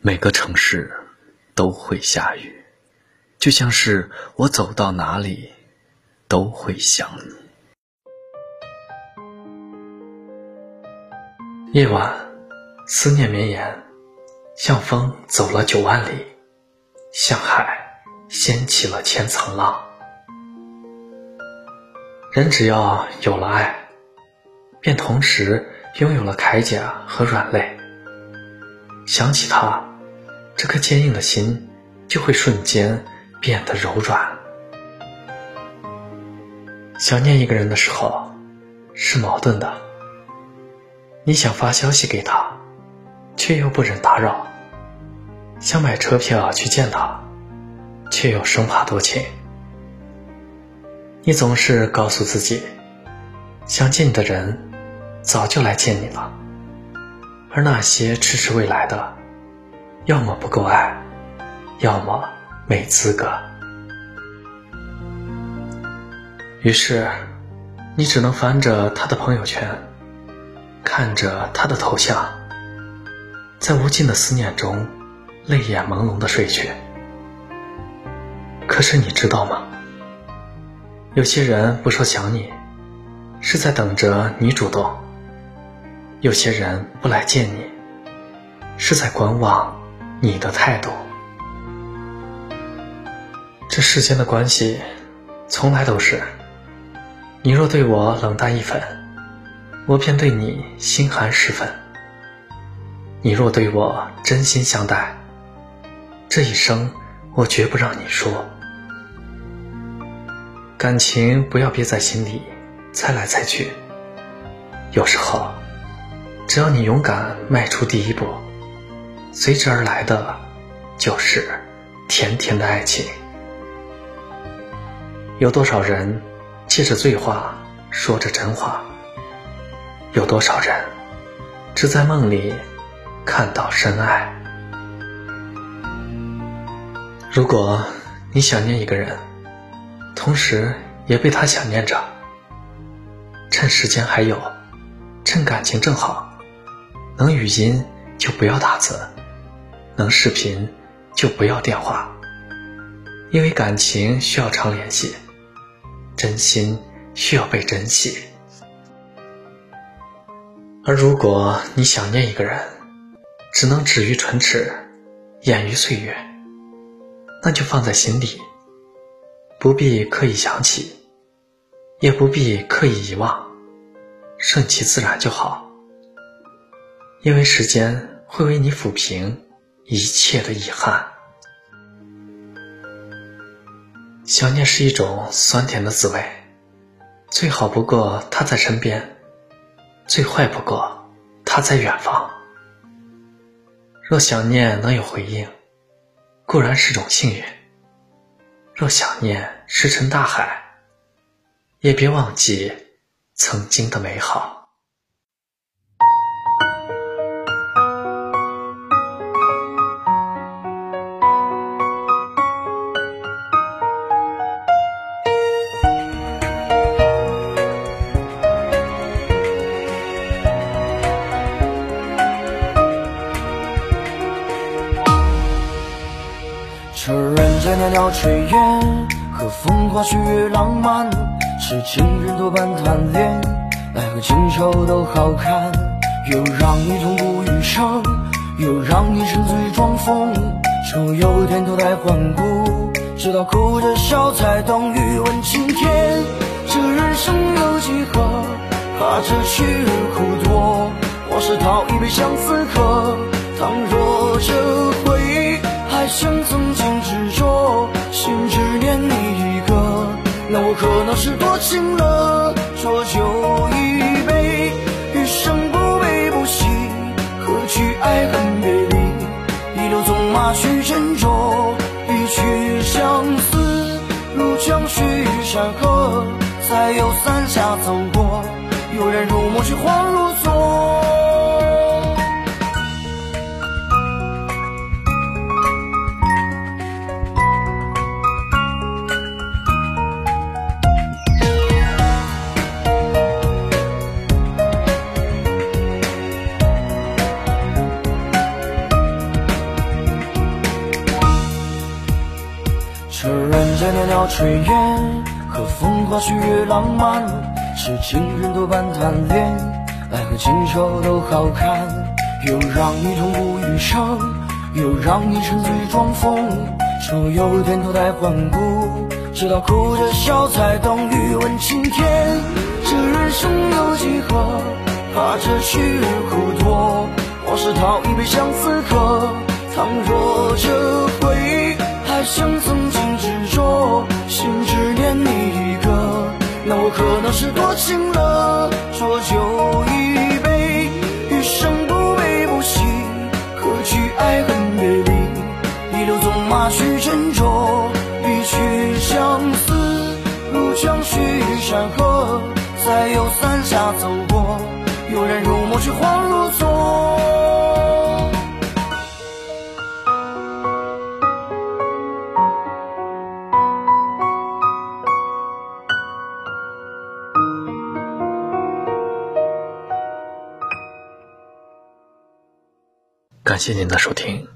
每个城市都会下雨，就像是我走到哪里都会想你。夜晚，思念绵延，像风走了九万里，像海掀起了千层浪。人只要有了爱，便同时拥有了铠甲和软肋。想起他，这颗坚硬的心就会瞬间变得柔软。想念一个人的时候，是矛盾的。你想发消息给他，却又不忍打扰；想买车票去见他，却又生怕多情。你总是告诉自己，想见你的人早就来见你了，而那些迟迟未来的，要么不够爱，要么没资格。于是，你只能翻着他的朋友圈。看着他的头像，在无尽的思念中，泪眼朦胧的睡去。可是你知道吗？有些人不说想你，是在等着你主动；有些人不来见你，是在观望你的态度。这世间的关系，从来都是，你若对我冷淡一分。我便对你心寒十分。你若对我真心相待，这一生我绝不让你说。感情不要憋在心里，猜来猜去。有时候，只要你勇敢迈出第一步，随之而来的就是甜甜的爱情。有多少人借着醉话说着真话？有多少人只在梦里看到深爱？如果你想念一个人，同时也被他想念着，趁时间还有，趁感情正好，能语音就不要打字，能视频就不要电话，因为感情需要常联系，真心需要被珍惜。而如果你想念一个人，只能止于唇齿，掩于岁月，那就放在心里，不必刻意想起，也不必刻意遗忘，顺其自然就好。因为时间会为你抚平一切的遗憾。想念是一种酸甜的滋味，最好不过他在身边。最坏不过，他在远方。若想念能有回应，固然是种幸运；若想念石沉大海，也别忘记曾经的美好。这人间袅袅炊烟和风花雪月浪漫，是情人多半贪恋，奈何情愁都好看。又让你痛不欲生，又让你沉醉装疯，说有天脱胎换骨，直到哭着笑才懂欲问青天。这人生有几何？怕这去而苦多，往事讨一杯相思喝。倘若这回忆还像曾那我可能是多情了。浊酒一杯，余生不悲不喜，何惧爱恨别离？一路纵马去斟酌，一曲相思，入江水与山河，再有伞下走过，悠然入梦，去恍炊烟和风花雪月浪漫，痴情人多半贪恋，爱和情仇都好看，又让你痛不欲生，又让你沉醉装疯，说有天脱胎换骨，直到哭着笑才懂欲问青天，这人生有几何？怕这去日苦多，往事讨一杯相思喝，我是多情了。浊酒一杯，余生不悲不喜，何惧爱恨别离？一路纵马去斟酌，一曲相思入江水山河，再有伞下走过。悠然如梦，却恍如昨。感谢您的收听，